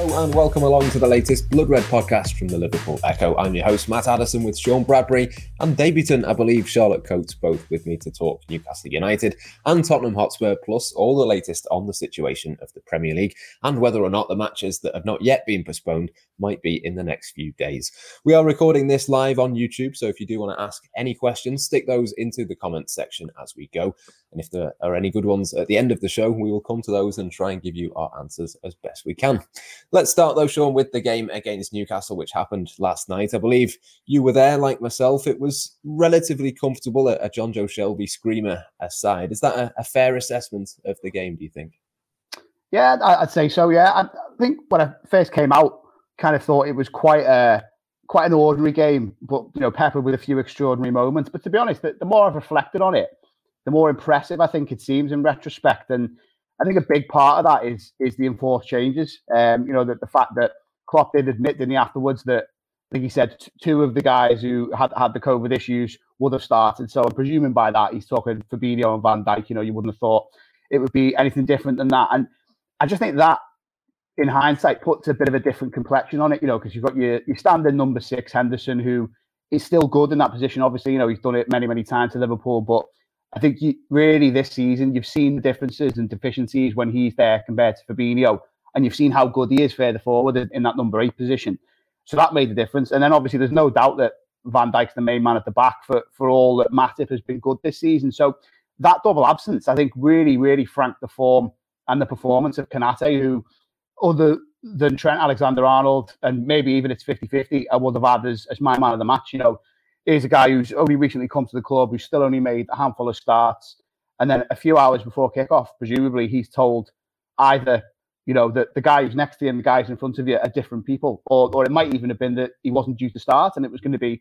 Hello and welcome along to the latest Blood Red podcast from the Liverpool Echo. I'm your host, Matt Addison, with Sean Bradbury and debutant, I believe, Charlotte Coates, both with me to talk Newcastle United and Tottenham Hotspur, plus all the latest on the situation of the Premier League and whether or not the matches that have not yet been postponed might be in the next few days. We are recording this live on YouTube, so if you do want to ask any questions, stick those into the comments section as we go. And if there are any good ones at the end of the show, we will come to those and try and give you our answers as best we can. Let's start, though, Sean, with the game against Newcastle, which happened last night. I believe you were there, like myself. It was relatively comfortable, at a, Jonjo Shelvey screamer aside. Is that a, a fair assessment of the game, do you think? Yeah, I'd say so. Yeah, I think when I first came out, kind of thought it was quite a quite an ordinary game, but you know, peppered with a few extraordinary moments. But to be honest, the, the more I've reflected on it, the more impressive I think it seems in retrospect. And I think a big part of that is is the enforced changes. Um, you know, that the fact that Klopp did admit, didn't he, afterwards that I think he said t- two of the guys who had had the COVID issues would have started. So I'm presuming by that he's talking Fabinho and Van Dijk. You know, you wouldn't have thought it would be anything different than that. And I just think that in hindsight puts a bit of a different complexion on it, you know, because you've got your, your standard number six, Henderson, who is still good in that position. Obviously, you know, he's done it many, many times to Liverpool, but I think you, really this season you've seen the differences and deficiencies when he's there compared to Fabinho, and you've seen how good he is further forward in, that number eight position. So that made the difference. And then obviously there's no doubt that Van Dijk's the main man at the back for, for all that Matip has been good this season. So that double absence, I think, really, really franked the form and the performance of Konate, who other than Trent Alexander Arnold, and maybe even it's 50 50, I would have had as, as my man of the match. You know, he's a guy who's only recently come to the club, who's still only made a handful of starts. And then a few hours before kickoff, presumably he's told either, you know, that the guy who's next to him, the guys in front of you are different people, or, or it might even have been that he wasn't due to start and it was going to be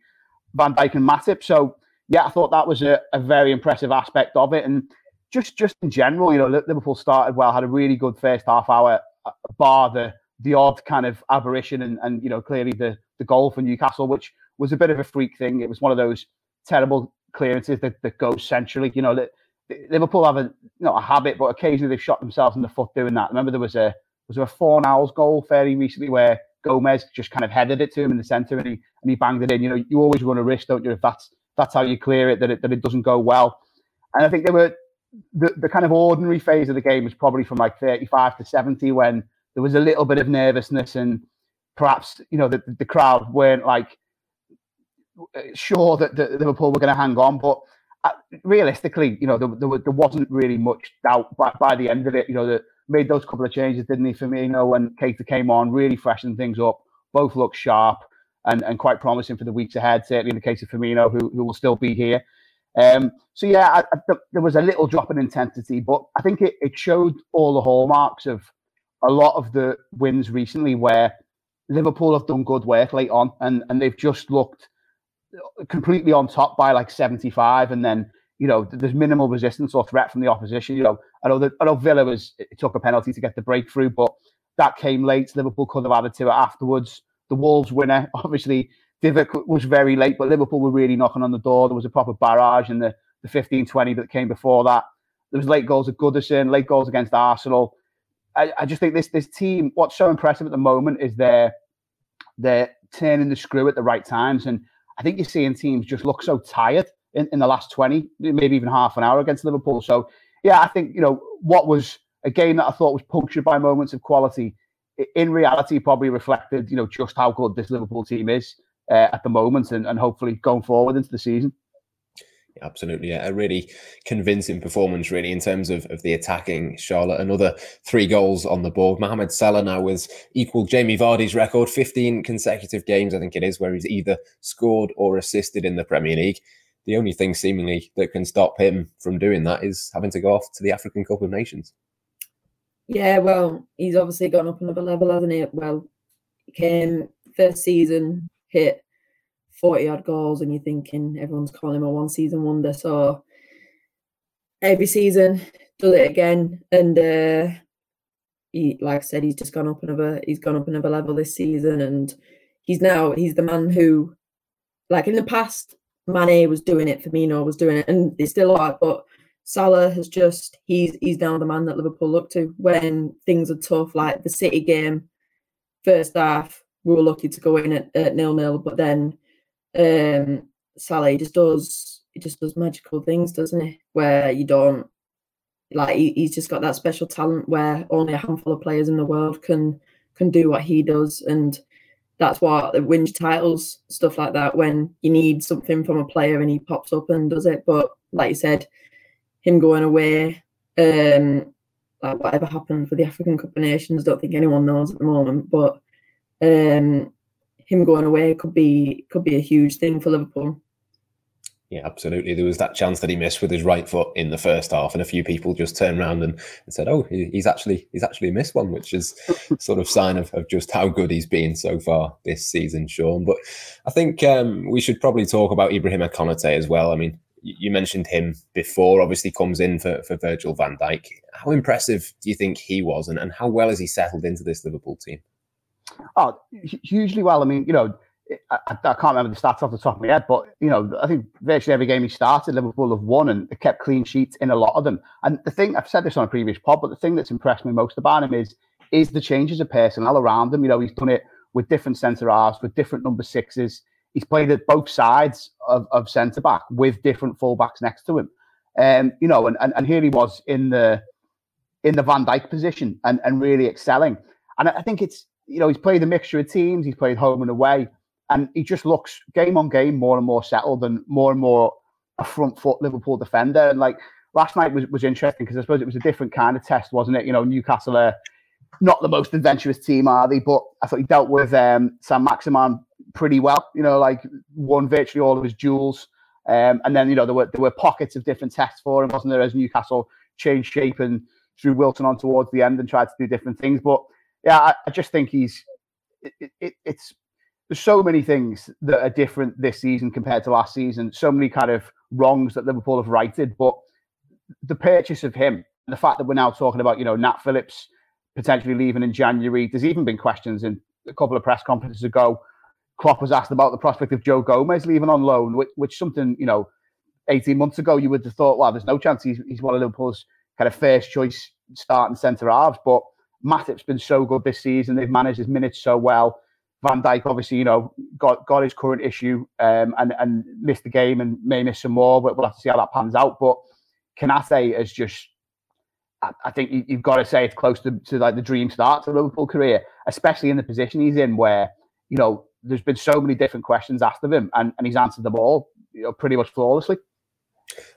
Van Dijk and Matip. So, yeah, I thought that was a, a very impressive aspect of it. And just just in general, you know, Liverpool started well, had a really good first half hour uh, bar the the odd kind of aberration and, and you know clearly the the goal for Newcastle, which was a bit of a freak thing. It was one of those terrible clearances that, that goes centrally. You know that Liverpool have a not a habit, but occasionally they've shot themselves in the foot doing that. Remember there was a was there a Fornals goal fairly recently where Gomez just kind of headed it to him in the centre and he and he banged it in. You know, you always run a risk, don't you, if that's that's how you clear it, that it that it doesn't go well. And I think there were the, the kind of ordinary phase of the game was probably from like 35 to 70 when there was a little bit of nervousness and perhaps you know the, the crowd weren't like sure that, Liverpool were going to hang on, but uh, realistically, you know, there, there, there, wasn't really much doubt by, by the end of it. You know, that made those couple of changes, didn't he? Know, when Keita came on, really freshened things up. Both look sharp and, and quite promising for the weeks ahead. Certainly in the case of Firmino, who, who will still be here. Um, so yeah, I, I, there was a little drop in intensity, but I think it, it showed all the hallmarks of a lot of the wins recently where Liverpool have done good work late on and, and they've just looked completely on top by like 75 and then you know there's minimal resistance or threat from the opposition you know. I know that I know Villa was it took a penalty to get the breakthrough but that came late. Liverpool could have added to it afterwards. The Wolves winner obviously Divock was very late but Liverpool were really knocking on the door. There was a proper barrage in the the 15 20 that came before that. There was late goals at Goodison late goals against Arsenal. I, I just think this this team, what's so impressive at the moment is they're they're turning the screw at the right times. And I think you're seeing teams just look so tired in, in the last 20, maybe even half an hour against Liverpool. So yeah, I think, you know, what was a game that I thought was punctured by moments of quality, in reality probably reflected, you know, just how good this Liverpool team is uh, at the moment and, and hopefully going forward into the season. Absolutely, yeah. a really convincing performance, really, in terms of, of the attacking. Charlotte, another three goals on the board. Mohamed Salah now was equal Jamie Vardy's record, 15 consecutive games, I think it is, where he's either scored or assisted in the Premier League. The only thing seemingly that can stop him from doing that is having to go off to the African Cup of Nations. Yeah, well, he's obviously gone up another level, hasn't he? Well, he came first season, hit 40 odd goals and you're thinking everyone's calling him a one season wonder. So every season does it again. And uh, he, like I said, he's just gone up another he's gone up another level this season and he's now he's the man who like in the past Mane was doing it, Firmino was doing it, and they still are. But Salah has just he's he's now the man that Liverpool look to when things are tough, like the City game, first half. We were lucky to go in at, at nil nil, but then um, Salah just does he just does magical things, doesn't he? Where you don't like he, he's just got that special talent where only a handful of players in the world can can do what he does, and that's what wins titles, stuff like that. When you need something from a player and he pops up and does it, but like you said, him going away, um, like whatever happened for the African Cup of Nations, don't think anyone knows at the moment, but um, him going away could be could be a huge thing for Liverpool. Yeah, absolutely. There was that chance that he missed with his right foot in the first half, and a few people just turned around and, and said, "Oh, he's actually he's actually missed one," which is sort of sign of, of just how good he's been so far this season, Sean. But I think um, we should probably talk about Ibrahim Konate as well. I mean, you mentioned him before. Obviously, comes in for for Virgil Van Dijk. How impressive do you think he was, and, and how well has he settled into this Liverpool team? Oh, hugely well. I mean, you know I, I, can't remember the stats off the top of my head, but you know, I think virtually every game he started, Liverpool have won and kept clean sheets in a lot of them. And the thing I've said this on a previous pod, but the thing that's impressed me most about him is is the changes of personnel around him. You know, he's done it with different centre halves, with different number sixes. He's played at both sides of, of centre back with different fullbacks next to him. Um, you know, and, and and here he was in the in the Van Dijk position and, and really excelling. And I think it's you know, he's played a mixture of teams, he's played home and away and he just looks game on game more and more settled and more and more a front foot Liverpool defender. And like last night was, was interesting because I suppose it was a different kind of test, wasn't it? You know, Newcastle are not the most adventurous team, are they? But I thought he dealt with um, Saint-Maximin pretty well. You know, like won virtually all of his duels. Um, and then you know there were there were pockets of different tests for him, wasn't there? As Newcastle changed shape and threw Wilson on towards the end and tried to do different things. But yeah, I, I just think he's it, it, it's there's so many things that are different this season compared to last season. So many kind of wrongs that Liverpool have righted, but the purchase of him, the fact that we're now talking about, you know, Nat Phillips potentially leaving in January. There's even been questions in a couple of press conferences ago. Klopp was asked about the prospect of Joe Gomez leaving on loan, which, which something you know, 18 months ago you would have thought, well, there's no chance he's he's one of Liverpool's kind of first choice starting centre halves. But Matip's been so good this season; they've managed his minutes so well. Van Dijk obviously, you know, got got his current issue um, and and missed the game and may miss some more, but we'll have to see how that pans out. But Konate is just, I, I think you, have got to say it's close to, to like the dream start to Liverpool career, especially in the position he's in, where you know there's been so many different questions asked of him, and, and he's answered them all, you know, pretty much flawlessly.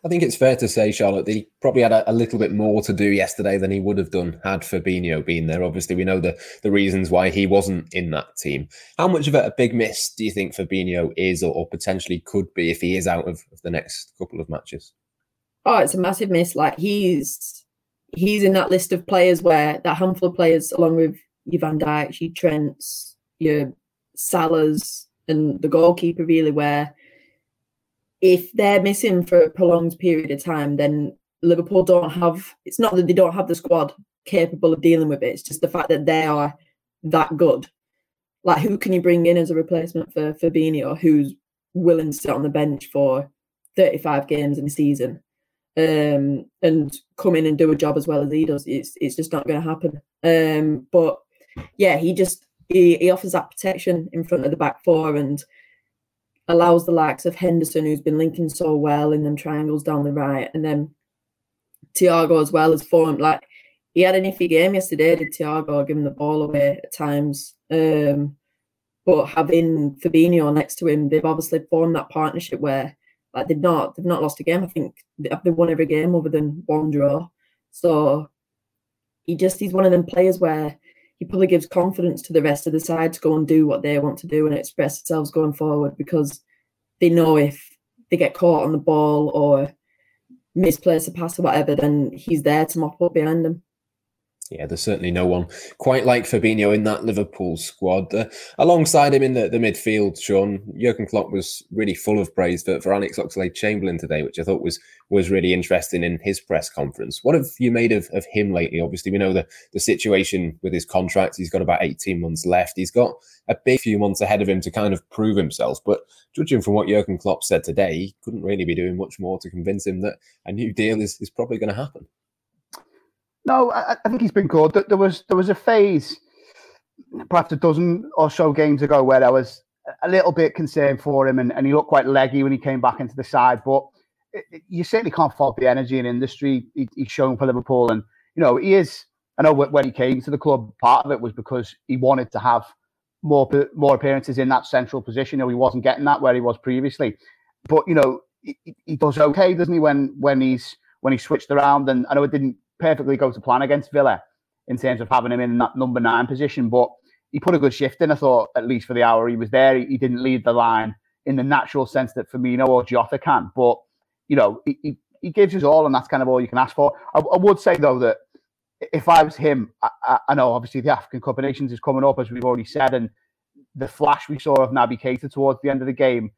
I think it's fair to say, Charlotte, that he probably had a, a, little bit more to do yesterday than he would have done had Fabinho been there. Obviously, we know the, the reasons why he wasn't in that team. How much of a, big miss do you think Fabinho is or, or, potentially could be if he is out of, of the next couple of matches? Oh, it's a massive miss. Like he's he's in that list of players where that handful of players, along with your Van Dijk, your Trents, your Salahs, and the goalkeeper, really, where if they're missing for a prolonged period of time, then Liverpool don't have. It's not that they don't have the squad capable of dealing with it. It's just the fact that they are that good. Like, who can you bring in as a replacement for Fabinho, who's willing to sit on the bench for 35 games in a season um, and come in and do a job as well as he does? It's it's just not going to happen. Um, but yeah, he just he, he offers that protection in front of the back four and allows the likes of Henderson, who's been linking so well in them triangles down the right, and then Thiago as well as formed like he had an iffy game yesterday, did Thiago him the ball away at times. Um, but having Fabinho next to him, they've obviously formed that partnership where like they've not they've not lost a game. I think they've won every game other than one draw. So he just he's one of them players where he probably gives confidence to the rest of the side to go and do what they want to do and express themselves going forward because they know if they get caught on the ball or misplace a pass or whatever, then he's there to mop up behind them. Yeah, there's certainly no one quite like Fabinho in that Liverpool squad. Uh, alongside him in the, the midfield, Sean, Jurgen Klopp was really full of praise for, for Alex Oxlade-Chamberlain today, which I thought was was really interesting in his press conference. What have you made of, of him lately? Obviously, we know the, the situation with his contract. He's got about 18 months left. He's got a big few months ahead of him to kind of prove himself. But judging from what Jurgen Klopp said today, he couldn't really be doing much more to convince him that a new deal is, is probably going to happen. No, I, I, think he's been good. There was there was a phase, perhaps a dozen or so games ago, where I was a little bit concerned for him, and, and he looked quite leggy when he came back into the side. But it, it, you certainly can't fault the energy and industry he, he's shown for Liverpool, and you know he is. I know when he came to the club, part of it was because he wanted to have more more appearances in that central position. You know, he wasn't getting that where he was previously. But you know, he, he does okay, doesn't he? When when he's when he switched around, and I know it didn't perfectly go to plan against Villa in terms of having him in that number nine position. But he put a good shift in, I thought, at least for the hour he was there. He, he didn't lead the line in the natural sense that Firmino or Jota can. But, you know, he, he, he gives us all, and that's kind of all you can ask for. I, I would say, though, that if I was him, I, I, I, know obviously the African Cup of Nations is coming up, as we've already said, and the flash we saw of Naby Keita towards the end of the game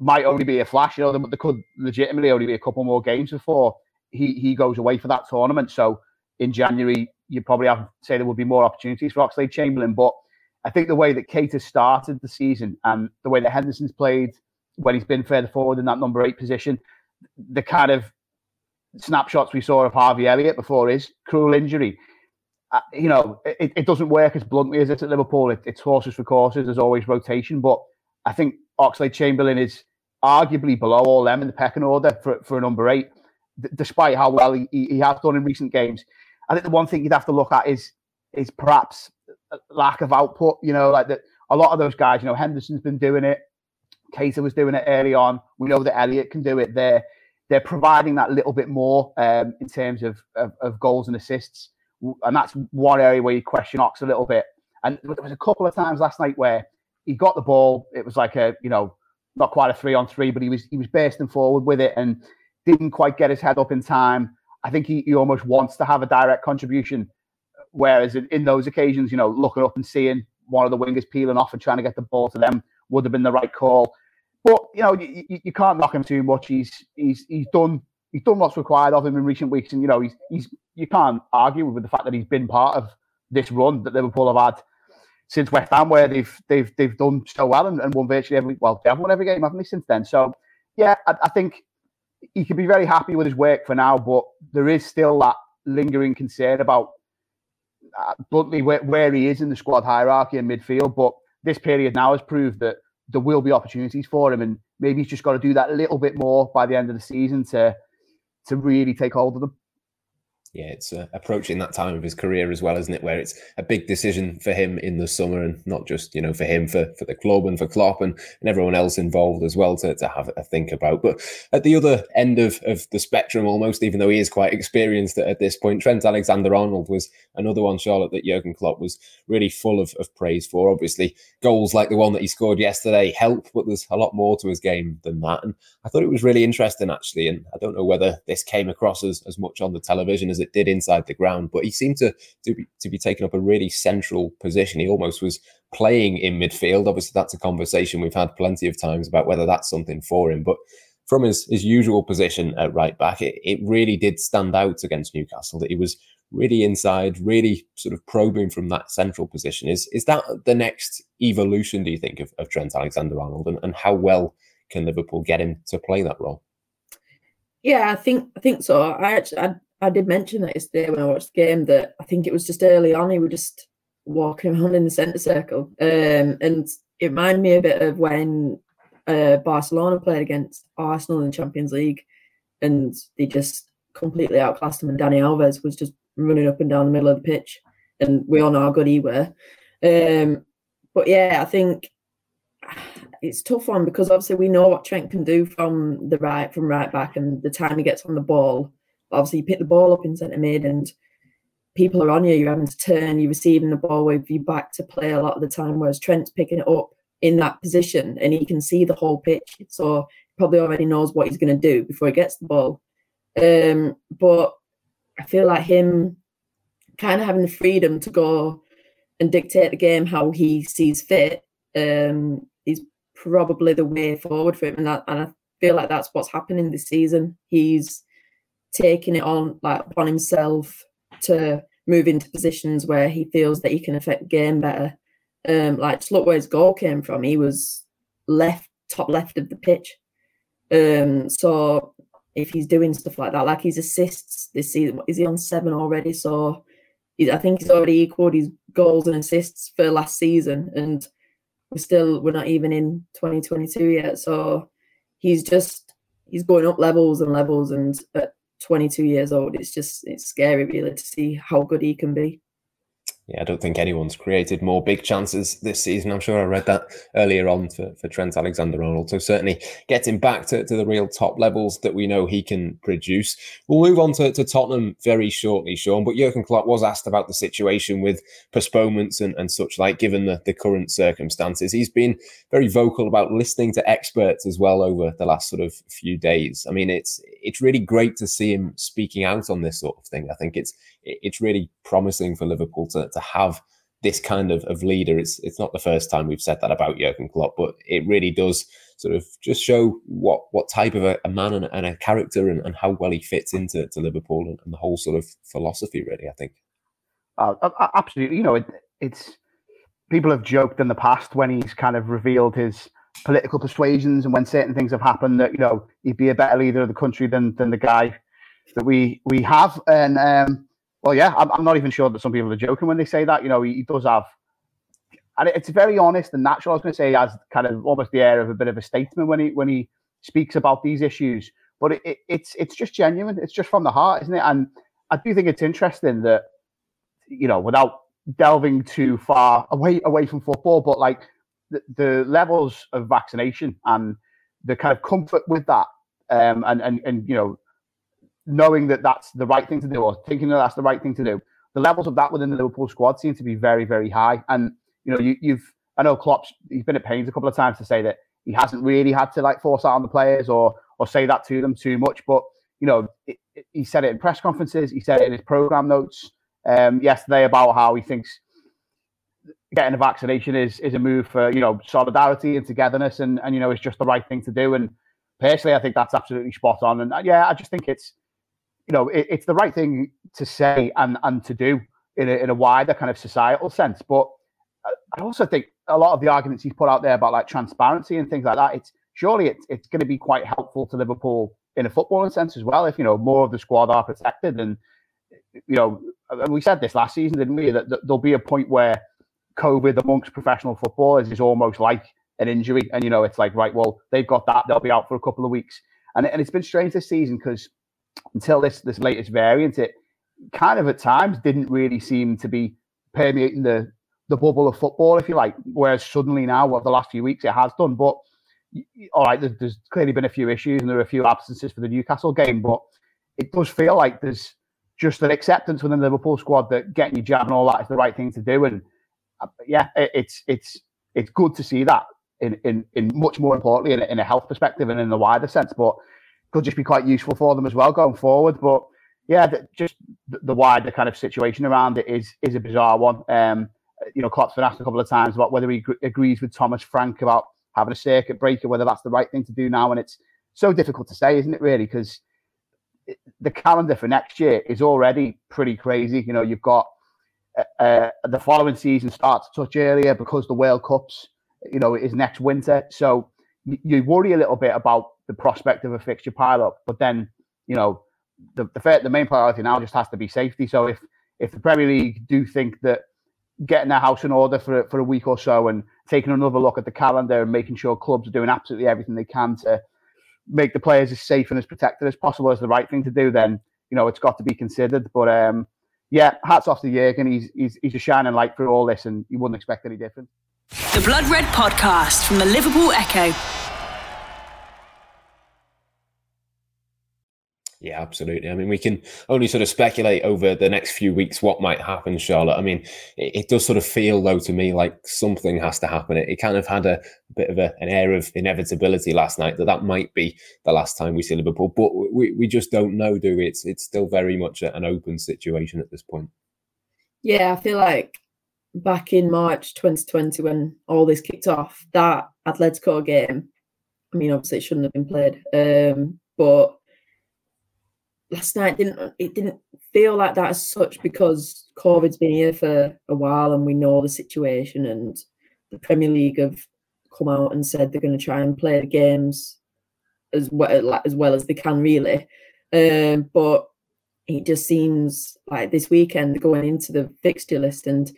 might only be a flash. You know, there, there could legitimately only be a couple more games before he he goes away for that tournament. So in January, you probably have to say there would be more opportunities for Oxlade Chamberlain. But I think the way that Keita started the season and the way that Henderson's played when he's been further forward in that number eight position, the kind of snapshots we saw of Harvey Elliott before his cruel injury. Uh, you know, it, it doesn't work as bluntly as it's at Liverpool. It, it's horses for courses. There's always rotation, but I think Oxlade Chamberlain is arguably below all them in the pecking order for, for a number eight despite how well he, he has done in recent games. I think the one thing you'd have to look at is is perhaps lack of output. You know, like that a lot of those guys. You know, Henderson's been doing it. Keita was doing it early on. We know that Elliott can do it. They're they're providing that little bit more um, in terms of, of, of goals and assists, and that's one area where you question Ox a little bit. And there was a couple of times last night where he got the ball. It was like a you know not quite a three on three, but he was he was bursting forward with it and didn't quite get his head up in time. I think he, he almost wants to have a direct contribution. Whereas in, in, those occasions, you know, looking up and seeing one of the wingers peeling off and trying to get the ball to them would have been the right call. But you know, you, you can't knock him too much. He's he's he's done he's done what's required of him in recent weeks, and you know, he's he's you can't argue with the fact that he's been part of this run that Liverpool have had since West Ham, where they've they've they've done so well and, and won virtually every well, they have won every game, haven't they, since then? So yeah, I, I think he could be very happy with his work for now, but there is still that lingering concern about uh, bluntly where, where he is in the squad hierarchy in midfield. But this period now has proved that there will be opportunities for him, and maybe he's just got to do that a little bit more by the end of the season to to really take hold of them yeah, it's uh, approaching that time of his career as well, isn't it? Where it's a big decision for him in the summer, and not just you know for him, for for the club and for Klopp and, and everyone else involved as well to, to have a think about. But at the other end of, of the spectrum, almost, even though he is quite experienced at, at this point, Trent Alexander-Arnold was another one, Charlotte, that Jurgen Klopp was really full of, of praise for. Obviously, goals like the one that he scored yesterday help, but there's a lot more to his game than that. And I thought it was really interesting actually, and I don't know whether this came across as, as much on the television as it did inside the ground. But he seemed to to be, to be taking up a really central position. He almost was playing in midfield. Obviously, that's a conversation we've had plenty of times about whether that's something for him. But from his, his usual position at right back, it, it really did stand out against Newcastle that he was really inside, really sort of probing from that central position. Is is that the next evolution, do you think, of, of Trent Alexander Arnold and, and how well can Liverpool get him to play that role? Yeah, I think I think so. I actually I, I did mention that yesterday when I watched the game that I think it was just early on he was just walking around in the centre circle, um, and it reminded me a bit of when uh, Barcelona played against Arsenal in the Champions League, and they just completely outclassed them, and Dani Alves was just running up and down the middle of the pitch, and we all know how good he were. Um, but yeah, I think it's tough one because obviously we know what Trent can do from the right from right back and the time he gets on the ball. Obviously, you pick the ball up in centre mid and people are on you. You're having to turn. You're receiving the ball with your back to play a lot of the time, whereas Trent's picking it up in that position and he can see the whole pitch. So probably already knows what he's going to do before he gets the ball. Um, but I feel like him kind of having the freedom to go and dictate the game how he sees fit um, is probably the way forward for him, and that and I feel like that's what's happening this season. He's taking it on like on himself to move into positions where he feels that he can affect game better. Um, like just look where his goal came from. He was left top left of the pitch. Um, so if he's doing stuff like that, like his assists this season, is he on seven already? So I think he's already equaled his goals and assists for last season, and we're still we're not even in 2022 yet. So he's just he's going up levels and levels, and at 22 years old, it's just it's scary really to see how good he can be yeah, I don't think anyone's created more big chances this season. I'm sure I read that earlier on for, for Trent Alexander Arnold. So certainly getting back to, to the real top levels that we know he can produce. We'll move on to, to Tottenham very shortly, Sean. But Jurgen Klopp was asked about the situation with postponements and, and such like, given the, the current circumstances. He's been very vocal about listening to experts as well over the last sort of few days. I mean, it's it's really great to see him speaking out on this sort of thing. I think it's it's really promising for Liverpool to, to have this kind of, of leader. It's it's not the first time we've said that about Jurgen Klopp, but it really does sort of just show what what type of a, a man and, and, a character and, and, how well he fits into to Liverpool and, and, the whole sort of philosophy. Really, I think. Uh, absolutely, you know, it, it's people have joked in the past when he's kind of revealed his political persuasions and when certain things have happened that you know he'd be a better leader of the country than than the guy that we we have and um well, yeah, I'm, I'm, not even sure that some people are joking when they say that. You know, he, he does have, and it's very honest and natural. I was going to say, he has kind of almost the air of a bit of a statesman when he when he speaks about these issues. But it, it, it's it's just genuine. It's just from the heart, isn't it? And I do think it's interesting that, you know, without delving too far away away from football, but like the, the levels of vaccination and the kind of comfort with that, um, and and and you know knowing that that's the right thing to do or thinking that that's the right thing to do. The levels of that within the Liverpool squad seem to be very, very high. And you know, you, you've I know Klopp's he's been at pains a couple of times to say that he hasn't really had to like force out on the players or or say that to them too much. But you know, it, it, he said it in press conferences. He said it in his program notes um, yesterday about how he thinks getting a vaccination is is a move for you know solidarity and togetherness, and and you know it's just the right thing to do. And personally, I think that's absolutely spot on. And uh, yeah, I just think it's you know, it, it's the right thing to say and and to do in a, in a wider kind of societal sense. But uh, I also think a lot of the arguments he's put out there about like transparency and things like that, it's surely it's, it's going to be quite helpful to Liverpool in a footballing sense as well. If you know more of the squad are protected, and you know, and we said this last season, didn't we? That, that there'll be a point where COVID amongst professional footballers is almost like an injury, and you know, it's like right, well, they've got that, they'll be out for a couple of weeks, and and it's been strange this season because until this this latest variant, it kind of at times didn't really seem to be permeating the the bubble of football, if you like. Whereas suddenly now, over the last few weeks, it has done. But all right, there's, there's clearly been a few issues and there are a few absences for the Newcastle game, but it does feel like there's just an acceptance within the Liverpool squad that getting your jab and all that is the right thing to do. And uh, yeah, it, it's it's it's good to see that in in, in much more importantly in, in a health perspective and in the wider sense. But could just be quite useful for them as well going forward. But yeah, the, just the, wider kind of situation around it is is a bizarre one. Um, you know, Klopp's been asked a couple of times about whether he agrees with Thomas Frank about having a circuit breaker, whether that's the right thing to do now, and it's so difficult to say, isn't it? Really, because the calendar for next year is already pretty crazy. You know, you've got uh, uh, the following season starts a touch earlier because the World Cups, you know, is next winter. So you, worry a little bit about the prospect of a fixture pile up. But then, you know, the the, the main priority now just has to be safety. So if if the Premier League do think that getting their house in order for for a week or so and taking another look at the calendar and making sure clubs are doing absolutely everything they can to make the players as safe and as protected as possible is the right thing to do, then you know it's got to be considered. But um, yeah, hats off to Jurgen. He's he's he's a shining light through all this, and you wouldn't expect any different. The Blood Red Podcast from the Liverpool Echo. Yeah, absolutely. I mean, we can only sort of speculate over the next few weeks what might happen, Charlotte. I mean, it, it does sort of feel, though, to me like something has to happen. It, it kind of had a, a bit of a, an air of inevitability last night that that might be the last time we see Liverpool, but we, we just don't know, do we? It's, it's still very much an open situation at this point. Yeah, I feel like back in March 2020 when all this kicked off, that Atletico game, I mean, obviously it shouldn't have been played, um, but last night didn't it didn't feel like that as such because COVID's been here for a while and we know the situation and the Premier League have come out and said they're going to try and play the games as well as well as they can really. Um, but it just seems like this weekend going into the fixture list and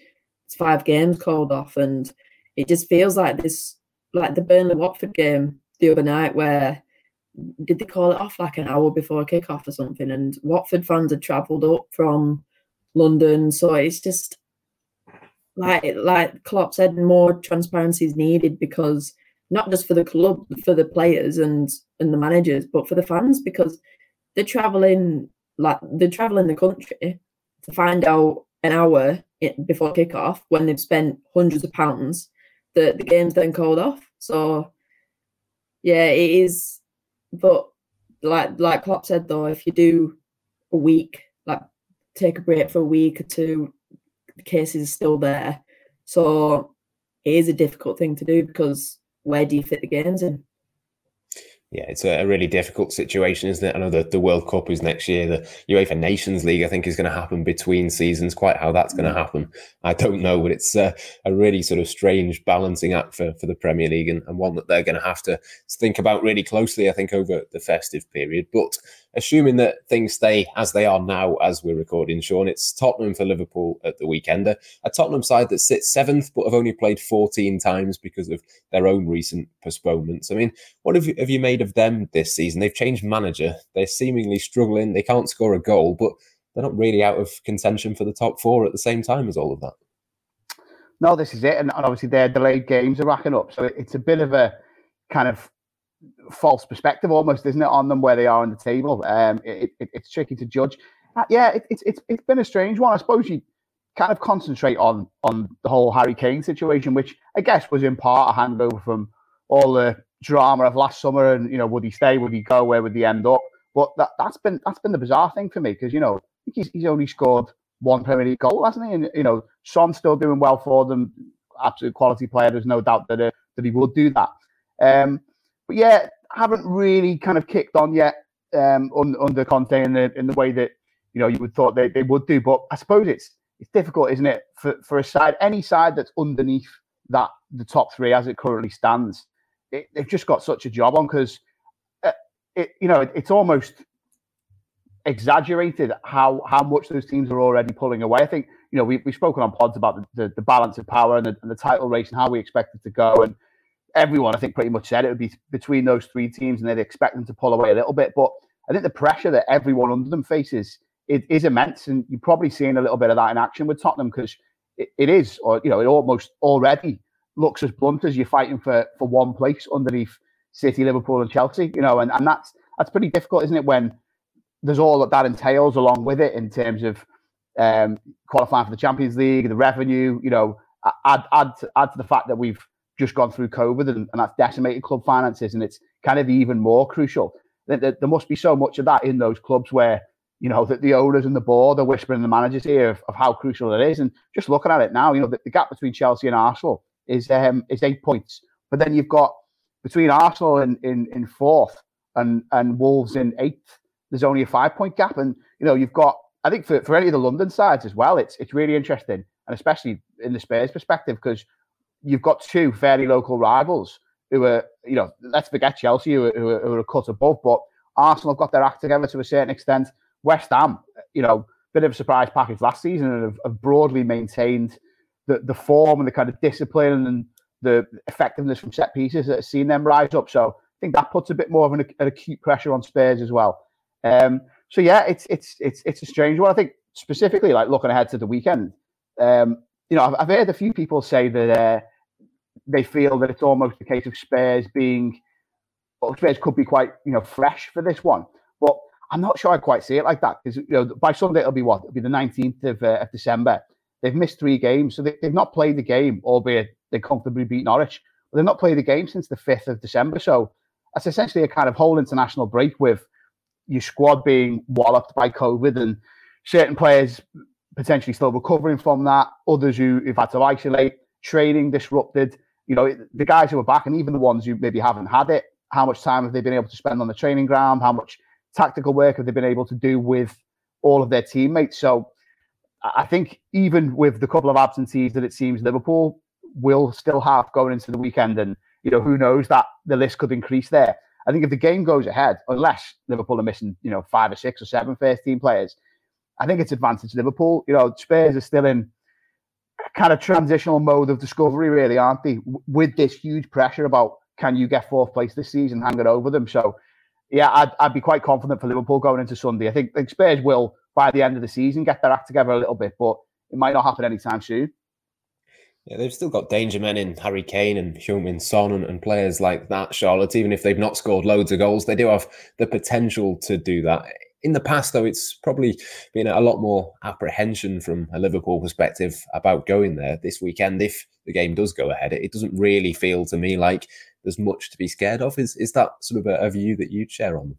five games called off and it just feels like this like the Burnley Watford game the other night where did they call it off like an hour before kickoff or something? And Watford fans had travelled up from London so it's just like like Klopp said more transparency is needed because not just for the club for the players and and the managers but for the fans because they're traveling like they're traveling the country to find out an hour before kickoff when they've spent hundreds of pounds that the game's then called off. So yeah, it is. But like like Klopp said though, if you do a week, like take a break for a week or two, the cases are still there. So it is a difficult thing to do because where do you fit the games in? Yeah, it's a really difficult situation, isn't it? I know that the World Cup is next year. The UEFA Nations League, I think, is going to happen between seasons. Quite how that's going to mm. happen, I don't know. But it's a, a really sort of strange balancing act for, for the Premier League and, and one that they're going to have to think about really closely, I think, over the festive period. But assuming that things stay as they are now as we're recording, Sean, it's Tottenham for Liverpool at the weekend. A, a Tottenham side that sits seventh but have only played 14 times because of their own recent postponements. I mean, what have you, have you made of them this season? They've changed manager. They're seemingly struggling. They can't score a goal, but they're not really out of contention for the top four at the same time as all of that. No, this is it. And obviously their delayed games are racking up. So it's a bit of a kind of false perspective almost, isn't it, on them where they are on the table? Um, it, it, it's tricky to judge. Uh, yeah, it, it's it's it's been a strange one. I suppose you kind of concentrate on on the whole Harry Kane situation, which I guess was in part a hangover from all the drama of last summer, and you know, would he stay? Would he go? Where would he end up? But that that's been that's been the bizarre thing for me because you know he's he's only scored one Premier League goal, hasn't he? And you know, Son's still doing well for them. Absolute quality player. There's no doubt that uh, that he would do that. Um, but yeah, haven't really kind of kicked on yet um, under, under Conte in the in the way that you know you would thought they, they would do. But I suppose it's it's difficult, isn't it, for, for a side, any side that's underneath that the top three as it currently stands, it, they've just got such a job on because uh, it you know it, it's almost exaggerated how how much those teams are already pulling away. I think you know we we've spoken on pods about the, the, the balance of power and the, and the title race and how we expect it to go and everyone, I think, pretty much said it would be between those three teams, and they'd expect them to pull away a little bit. But I think the pressure that everyone under them faces is immense, and you're probably seeing a little bit of that in action with Tottenham because it, it is, or you know, it almost already looks as blunt as you're fighting for for one place underneath City, Liverpool, and Chelsea. You know, and, and that's that's pretty difficult, isn't it? When there's all that that entails along with it in terms of um, qualifying for the Champions League, the revenue. You know, add add add to the fact that we've just gone through COVID and, and that's decimated club finances, and it's kind of even more crucial. There, there must be so much of that in those clubs where you know that the owners and the board are whispering the managers here of, of how crucial it is. And just looking at it now, you know the, the gap between Chelsea and Arsenal is um, is eight points, but then you've got between Arsenal in, in, in fourth and and Wolves in eighth. There's only a five point gap, and you know you've got I think for, for any of the London sides as well, it's it's really interesting, and especially in the Spurs perspective because you've got two fairly local rivals who are, you know, let's forget Chelsea, who are, who are, a cut above, but Arsenal have got their act together to a certain extent. West Ham, you know, bit of a surprise package last season and have, have broadly maintained the, the form and the kind of discipline and the effectiveness from set pieces that have seen them rise up. So I think that puts a bit more of an, an acute pressure on Spurs as well. Um, so yeah, it's it's it's it's a strange one. I think specifically, like looking ahead to the weekend, um, you know, I've, I've, heard a few people say that uh, they feel that it's almost a case of spares being, well, Spurs could be quite, you know, fresh for this one. But I'm not sure I quite see it like that because, you know, by Sunday it'll be what? It'll be the 19th of, uh, of December. They've missed three games, so they, have not played the game, albeit they comfortably beat Norwich. But they've not played the game since the 5th of December. So that's essentially a kind of whole international break with your squad being walloped by COVID and certain players potentially still recovering from that. Others who, who've had to isolate, training disrupted. You know, the guys who are back, and even the ones who maybe haven't had it, how much time have they been able to spend on the training ground? How much tactical work have they been able to do with all of their teammates? So I think even with the couple of absentees that it seems Liverpool will still have going into the weekend, and you know who knows that the list could increase there. I think if the game goes ahead, unless Liverpool are missing, you know, five or six or seven first team players, I think it's advantage Liverpool. You know, Spurs are still in kind of transitional mode of discovery, really, aren't they? With this huge pressure about can you get fourth place this season, hanging over them. So, yeah, I'd, I'd be quite confident for Liverpool going into Sunday. I think, I think Spurs will, by the end of the season, get their act together a little bit, but it might not happen anytime soon. Yeah, they've still got danger men in Harry Kane and Heung-min Son and, and, players like that, Charlotte. Even if they've not scored loads of goals, they do have the potential to do that. In the past, though, it's probably been a lot more apprehension from a Liverpool perspective about going there this weekend. If the game does go ahead, it doesn't really feel to me like there's much to be scared of. Is is that sort of a, a view that you'd share on?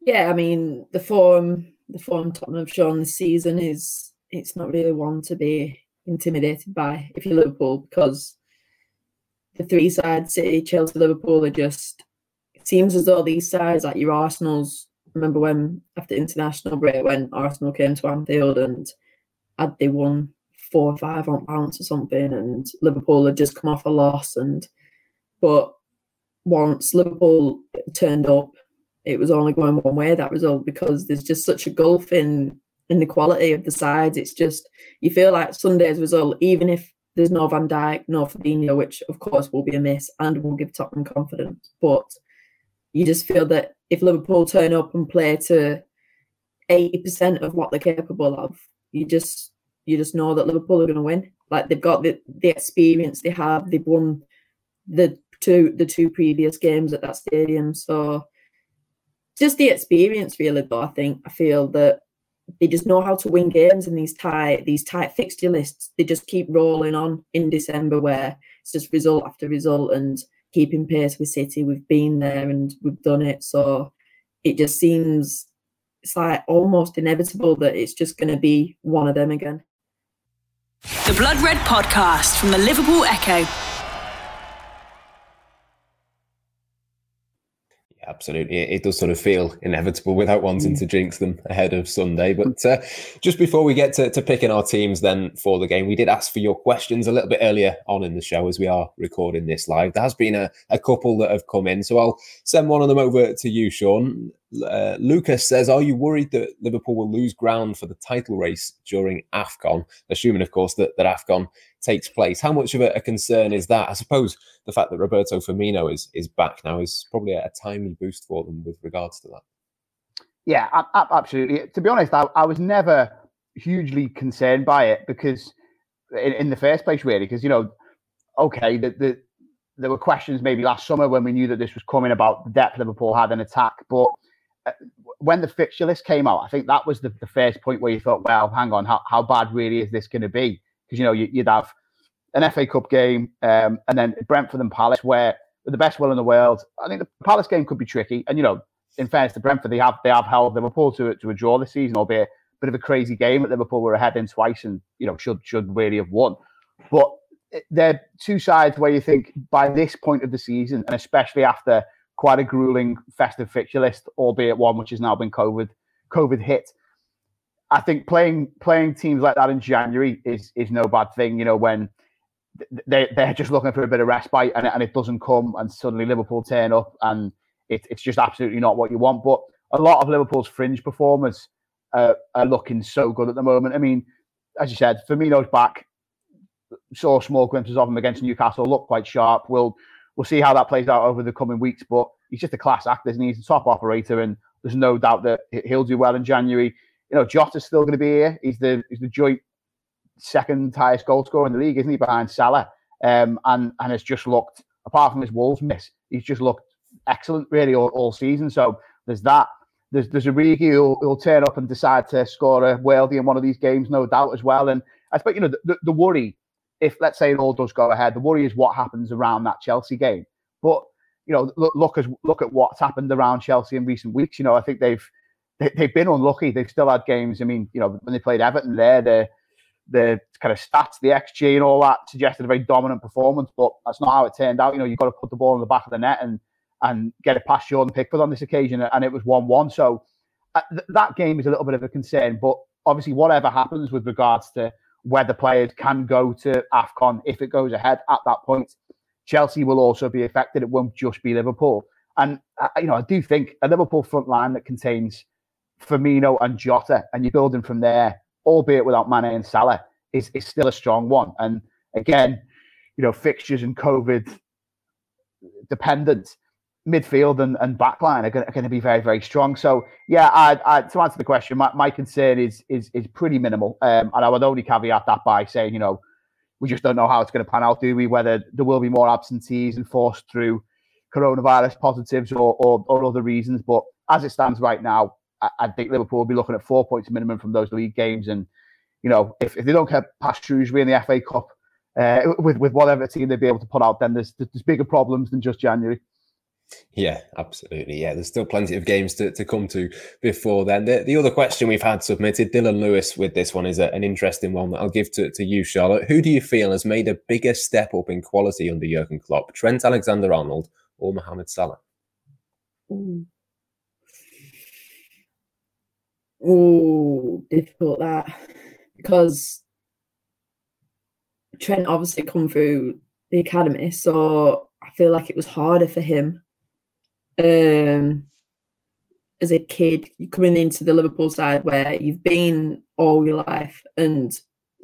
Yeah, I mean the form the form Tottenham have shown this season is it's not really one to be intimidated by if you're Liverpool because the three sides, City, Chelsea, Liverpool, are just. It seems as though these sides, like your Arsenal's, remember when after international break when Arsenal came to Anfield and had they won four or five on bounce or something, and Liverpool had just come off a loss, and but once Liverpool turned up, it was only going one way that result because there's just such a gulf in in the quality of the sides. It's just you feel like Sunday's result, even if there's no Van Dijk, no Fabinho, which of course will be a miss and will give Tottenham confidence. But you just feel that if Liverpool turn up and play to eighty percent of what they're capable of, you just you just know that Liverpool are going to win. Like they've got the, the experience they have. They've won the two the two previous games at that stadium. So just the experience, really. Though I think I feel that they just know how to win games in these tight these tight fixture lists. They just keep rolling on in December where it's just result after result and keeping pace with City. We've been there and we've done it. So it just seems it's like almost inevitable that it's just going to be one of them again. The Blood Red Podcast from the Liverpool Echo. Absolutely, it does sort of feel inevitable without wanting mm. to jinx them ahead of Sunday. But uh, just before we get to, to, picking our teams then for the game, we did ask for your questions a little bit earlier on in the show as we are recording this live. There has been a, a couple that have come in, so I'll send one of them over to you, Sean. Uh, Lucas says, Are you worried that Liverpool will lose ground for the title race during AFCON? Assuming, of course, that, that AFCON takes place. How much of a, concern is that? I suppose the fact that Roberto Firmino is is back now is probably a, a timely boost for them with regards to that. Yeah, absolutely. To be honest, I, I was never hugely concerned by it because, in, in the first place, really, because you know, okay, the, the there were questions maybe last summer when we knew that this was coming about the depth Liverpool had an attack, but uh, when the fixture list came out, I think that was the, the first point where you thought, well, hang on, how, how bad really is this going to be? Because you know you, would have an FA Cup game um, and then Brentford and Palace, where with the best will in the world, I think the Palace game could be tricky. And you know, in fairness to Brentford, they have they have held Liverpool to to a draw this season, albeit a bit of a crazy game that Liverpool were ahead in twice and you know should should really have won. But they're two sides where you think by this point of the season, and especially after quite a grueling festive fixture list, albeit one which has now been COVID COVID hit. I think playing playing teams like that in January is is no bad thing. You know when they they're just looking for a bit of respite and, and it doesn't come, and suddenly Liverpool turn up and it, it's just absolutely not what you want. But a lot of Liverpool's fringe performers uh, are looking so good at the moment. I mean, as you said, Firmino's back. Saw small glimpses of him against Newcastle. Looked quite sharp. We'll we'll see how that plays out over the coming weeks. But he's just a class act, isn't he? He's a top operator, and there's no doubt that he'll do well in January you know, Jota's still going to be here. He's the he's the joint second highest goal scorer in the league, isn't he, behind Salah? Um, and and has just looked, apart from his Wolves miss, he's just looked excellent really all, all season. So there's that. There's there's Origi who'll, who'll turn up and decide to score a worldie in one of these games, no doubt as well. And I suppose you know the, the, the worry, if let's say it all does go ahead, the worry is what happens around that Chelsea game. But you know, look look as look at what's happened around Chelsea in recent weeks. You know, I think they've they, have been unlucky. They've still had games. I mean, you know, when they played Everton, there the the kind of stats, the XG, and all that suggested a very dominant performance. But that's not how it turned out. You know, you've got to put the ball in the back of the net and and get it past Jordan Pickford on this occasion, and it was one-one. So uh, th- that game is a little bit of a concern. But obviously, whatever happens with regards to whether players can go to AFCON if it goes ahead at that point, Chelsea will also be affected. It won't just be Liverpool. And uh, you know, I do think a Liverpool front line that contains Firmino and Jota, and you're building from there, albeit without Mane and Salah, is is still a strong one. And again, you know, fixtures and COVID dependent midfield and, and backline are going, to be very very strong. So yeah, I, I, to answer the question, my, my concern is is is pretty minimal, um, and I would only caveat that by saying you know we just don't know how it's going to pan out, do we? Whether there will be more absentees enforced through coronavirus positives or, or, or other reasons. But as it stands right now, I, I, think Liverpool will be looking at four points minimum from those league games. And, you know, if, if they don't get past Shrewsbury in the FA Cup uh, with, with whatever team they'd be able to put out, then there's, there's bigger problems than just January. Yeah, absolutely. Yeah, there's still plenty of games to, to come to before then. The, the other question we've had submitted, Dylan Lewis, with this one is a, an interesting one that I'll give to, to you, Charlotte. Who do you feel has made a bigger step up in quality under Jurgen Klopp, Trent Alexander Arnold or Mohamed Salah? Oh, difficult that because Trent obviously come through the academy, so I feel like it was harder for him um, as a kid, you coming into the Liverpool side where you've been all your life and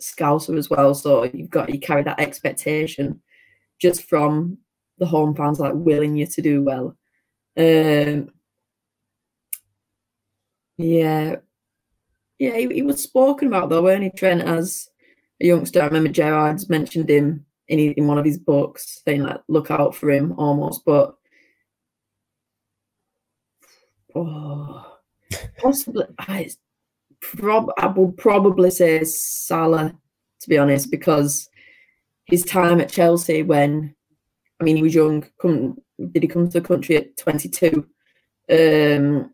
Scouser as well, so you've got you carry that expectation just from the home fans like willing you to do well. Um, yeah, yeah, he, he, was spoken about though, weren't he, Trent, as a youngster? I remember Gerrard's mentioned him in in one of his books, saying like, "Look out for him," almost. But Oh, possibly. I, prob- I will probably say Salah, to be honest, because his time at Chelsea when, I mean, he was young. Come, did he come to the country at 22 um,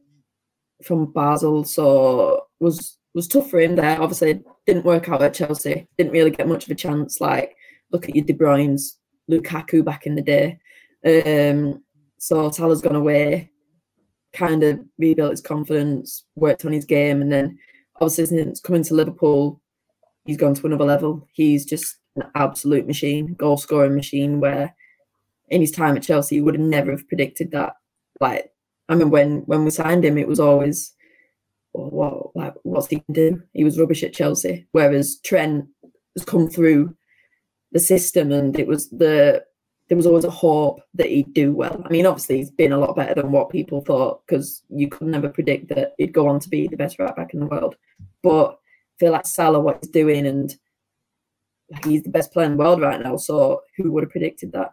from Basel? So was was tough for him there. Obviously, didn't work out at Chelsea. Didn't really get much of a chance. Like, look at your De Bruyne's, Lukaku back in the day. Um, so Salah's gone away kind of rebuilt his confidence, worked on his game, and then obviously since coming to Liverpool, he's gone to another level. He's just an absolute machine, goal scoring machine. Where in his time at Chelsea, you would have never have predicted that. Like I mean, when when we signed him, it was always, well, what like what's he can do? He was rubbish at Chelsea. Whereas Trent has come through the system, and it was the there was always a hope that he'd do well. I mean, obviously, he's been a lot better than what people thought because you could never predict that he'd go on to be the best right back in the world. But I feel like Salah, what he's doing, and he's the best player in the world right now. So who would have predicted that?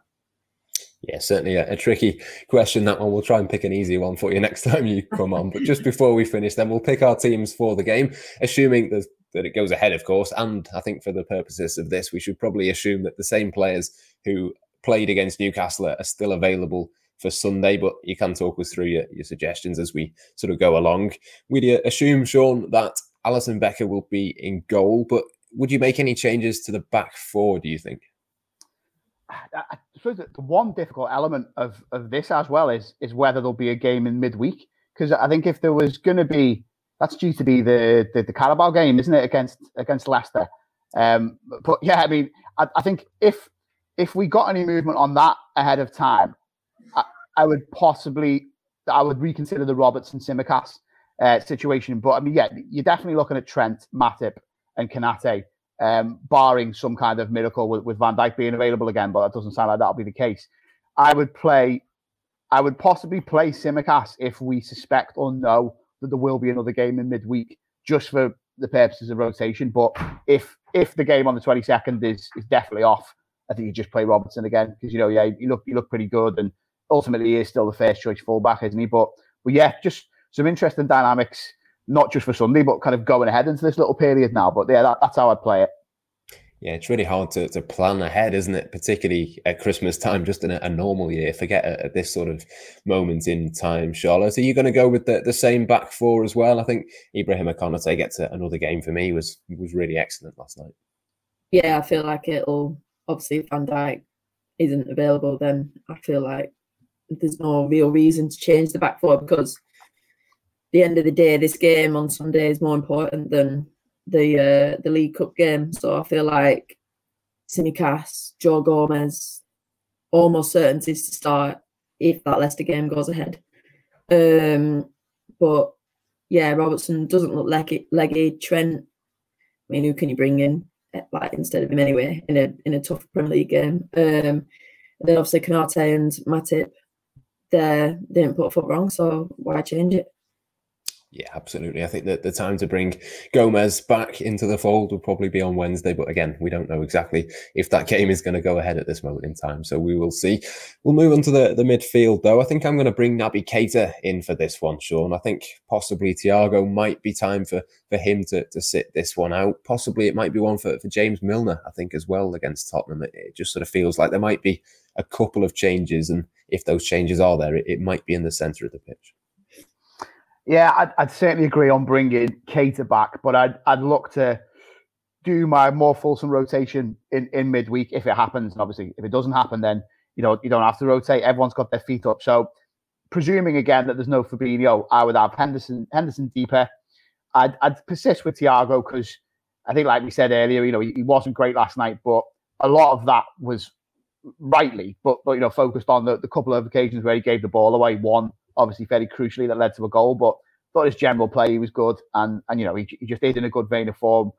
Yeah, certainly a, a, tricky question. That one. We'll try and pick an easy one for you next time you come on. But just before we finish, then we'll pick our teams for the game, assuming that, that it goes ahead, of course. And I think for the purposes of this, we should probably assume that the same players who played against Newcastle are still available for Sunday, but you can talk us through your, your suggestions as we sort of go along. We'd uh, assume, Sean, that Alisson Becker will be in goal, but would you make any changes to the back four, do you think? I suppose the one difficult element of, of this as well is is whether there'll be a game in midweek. Because I think if there was going to be, that's due to be the, the, the Carabao game, isn't it, against against Leicester? Um, but yeah, I mean, I, I think if if we got any movement on that ahead of time, I, I would possibly I would reconsider the Robertson Tsimikas uh, situation. But I mean, yeah, you're definitely looking at Trent, Matip, and Konate, um, barring some kind of miracle with, with Van Dijk being available again. But that doesn't sound like that'll be the case. I would play. I would possibly play Tsimikas if we suspect or know that there will be another game in midweek, just for the purposes of rotation. But if if the game on the 22nd is is definitely off, I think you just play Robertson again because you know, yeah, you look you look pretty good, and ultimately he is still the first choice fullback, isn't he? But but yeah, just some interesting dynamics, not just for Sunday, but kind of going ahead into this little period now. But yeah, that, that's how I'd play it. Yeah, it's really hard to, to plan ahead, isn't it? Particularly at Christmas time, just in a, a normal year. Forget at, at, this sort of moment in time, Charlotte. Are you going to go with the, the same back four as well? I think Ibrahim Konate gets another game for me. was was really excellent last night. Yeah, I feel like it'll obviously if Van Dijk isn't available, then I feel like there's no real reason to change the back four because the end of the day, this game on Sunday is more important than the uh, the League Cup game. So I feel like Tsimikas, Joe Gomez, almost certainties to start if that Leicester game goes ahead. Um, but yeah, Robertson doesn't look leggy. leggy. Trent, I mean, who can you bring in like instead of him anyway in a in a tough Premier League game? Um, then obviously Konate and Matip, they didn't put a foot wrong, so why change it? Yeah, absolutely. I think that the time to bring Gomez back into the fold will probably be on Wednesday. But again, we don't know exactly if that game is going to go ahead at this moment in time. So we will see. We'll move on to the, the midfield, though. I think I'm going to bring Naby Keita in for this one, Sean. I think possibly Thiago might be time for, for him to, to sit this one out. Possibly it might be one for, for James Milner, I think, as well against Tottenham. It, it just sort of feels like there might be a couple of changes. And if those changes are there, it, it might be in the centre of the pitch. Yeah, I'd, I'd, certainly agree on bringing Keita back, but I'd I'd look to do my more fulsome rotation in, in midweek if it happens. And obviously, if it doesn't happen, then you know you don't have to rotate. Everyone's got their feet up. So, presuming again that there's no Fabinho, I would have Henderson Henderson deeper. I'd, I'd persist with Thiago because I think, like we said earlier, you know he, he wasn't great last night, but a lot of that was rightly, but but you know focused on the, the couple of occasions where he gave the ball away. One obviously very crucially that led to a goal. But thought his general play he was good, and and you know he, he just is in a good vein of form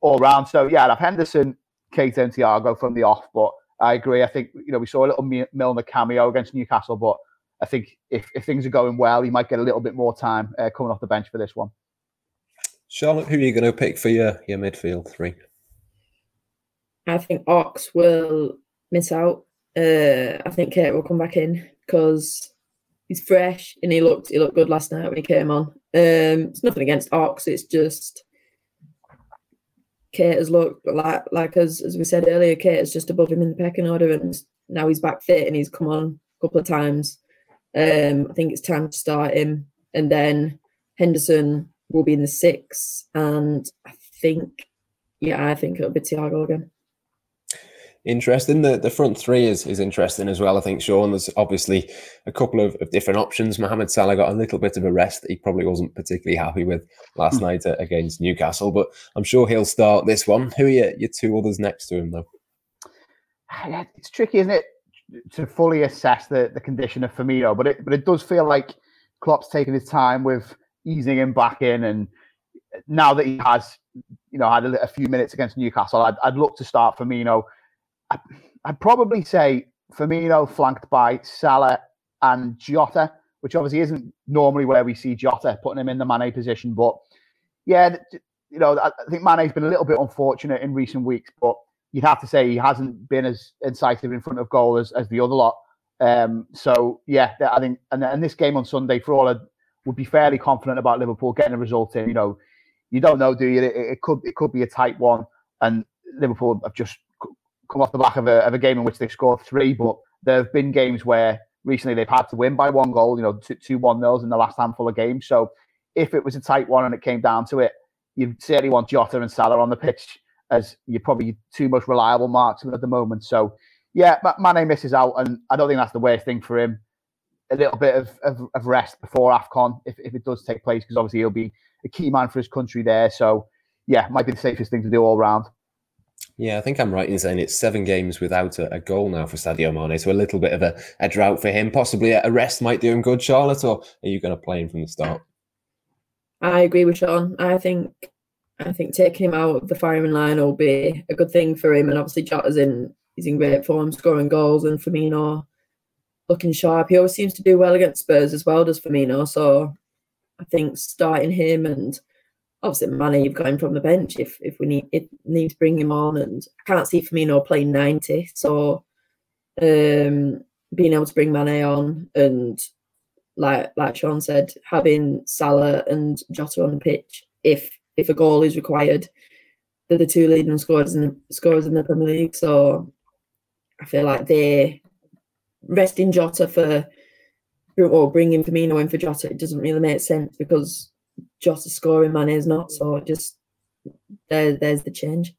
all round. So yeah, I'd have Henderson, Keita, and Thiago from the off. But I agree. I think you know we saw a little Milner cameo against Newcastle, but I think if, if things are going well, he might get a little bit more time uh, coming off the bench for this one. Charlotte, who are you going to pick for your your midfield three? I think Ox will miss out. Uh, I think Keita will come back in because he's fresh and he looked he looked good last night when he came on. Um, it's nothing against Ox, it's just Keita has looked like like as as we said earlier, Keita is just above him in the pecking order, and now he's back fit and he's come on a couple of times. Um, I think it's time to start him, and then Henderson will be in the six, and I think, yeah, I think it'll be Thiago again interesting. The the front three is is interesting as well. I think Sean. There's obviously a couple of, of different options. Mohamed Salah got a little bit of a rest that he probably wasn't particularly happy with last hmm. night against Newcastle, but I'm sure he'll start this one. Who are your, your two others next to him though? It's tricky, isn't it, to fully assess the, the condition of Firmino, but it but it does feel like Klopp's taking his time with easing him back in and now that he has, you know, had a, a few minutes against Newcastle, I'd, I'd look to start Firmino I'd probably say Firmino flanked by Salah and Jota, which obviously isn't normally where we see Jota putting him in the Mane position. But yeah, you know, I think Mane's been a little bit unfortunate in recent weeks, but you'd have to say he hasn't been as incisive in front of goal as, as the other lot. Um, so yeah, I think, and, and this game on Sunday, for all I would be fairly confident about Liverpool getting a result in. You know, you don't know, do you? It, it could it could be a tight one, and Liverpool have just come off the back of a, of a game in which they've scored three, but there have been games where recently they've had to win by one goal, you know, two, two one nils in the last handful of games. So if it was a tight one and it came down to it, you'd certainly want Jota and Salah on the pitch as you're probably two most reliable marks at the moment. So yeah, Mane misses out, and I don't think that's the worst thing for him. A little bit of, of, of rest before AFCON, if, if it does take place, because obviously he'll be a key man for his country there. So yeah, might be the safest thing to do all round. Yeah, I think I'm right in saying it's seven games without a, a goal now for Sadio Mane. So a little bit of a, a drought for him. Possibly a rest might do him good, Charlotte, or are you going to play him from the start? I agree with Sean. I think I think taking him out of the firing line will be a good thing for him. And obviously, Jota's in he's in great form, scoring goals, and Firmino looking sharp. He always seems to do well against Spurs as well, does Firmino. So I think starting him and obviously Mane, you've got him from the bench if if we need it need to bring him on, and I can't see Firmino playing ninety. So um, being able to bring Mane on and like like Sean said, having Salah and Jota on the pitch if if a goal is required, they're the two leading scorers in the scorers in the Premier League. So I feel like they resting Jota for or bringing Firmino in for Jota. It doesn't really make sense because Jota's scoring, man is not. So just there, there's the change.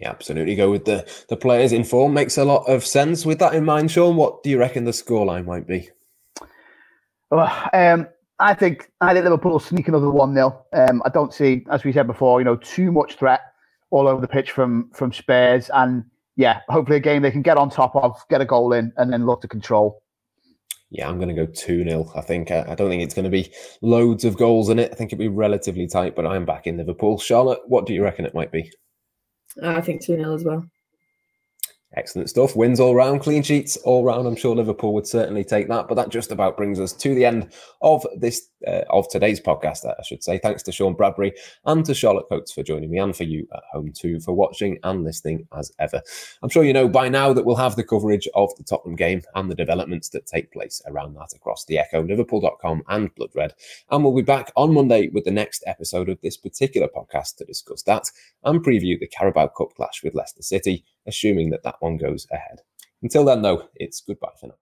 Yeah, absolutely. Go with the the players in form makes a lot of sense. With that in mind, Sean, what do you reckon the scoreline might be? Well, um, I think I think Liverpool will sneak another one 0 um, I don't see, as we said before, you know, too much threat all over the pitch from from Spurs, and yeah, hopefully a game they can get on top of, get a goal in, and then look to control. Yeah, I'm going to go 2 0. I think uh, I don't think it's going to be loads of goals in it. I think it'll be relatively tight, but I'm back in Liverpool. Charlotte, what do you reckon it might be? I think 2 0 as well. Excellent stuff. Wins all round, clean sheets all round. I'm sure Liverpool would certainly take that. But that just about brings us to the end of this uh, of today's podcast. I should say. Thanks to Sean Bradbury and to Charlotte Coates for joining me, and for you at home too for watching and listening as ever. I'm sure you know by now that we'll have the coverage of the Tottenham game and the developments that take place around that across the Echo, Liverpool.com, and Blood Red. And we'll be back on Monday with the next episode of this particular podcast to discuss that and preview the Carabao Cup clash with Leicester City assuming that that one goes ahead. Until then, though, it's goodbye for now.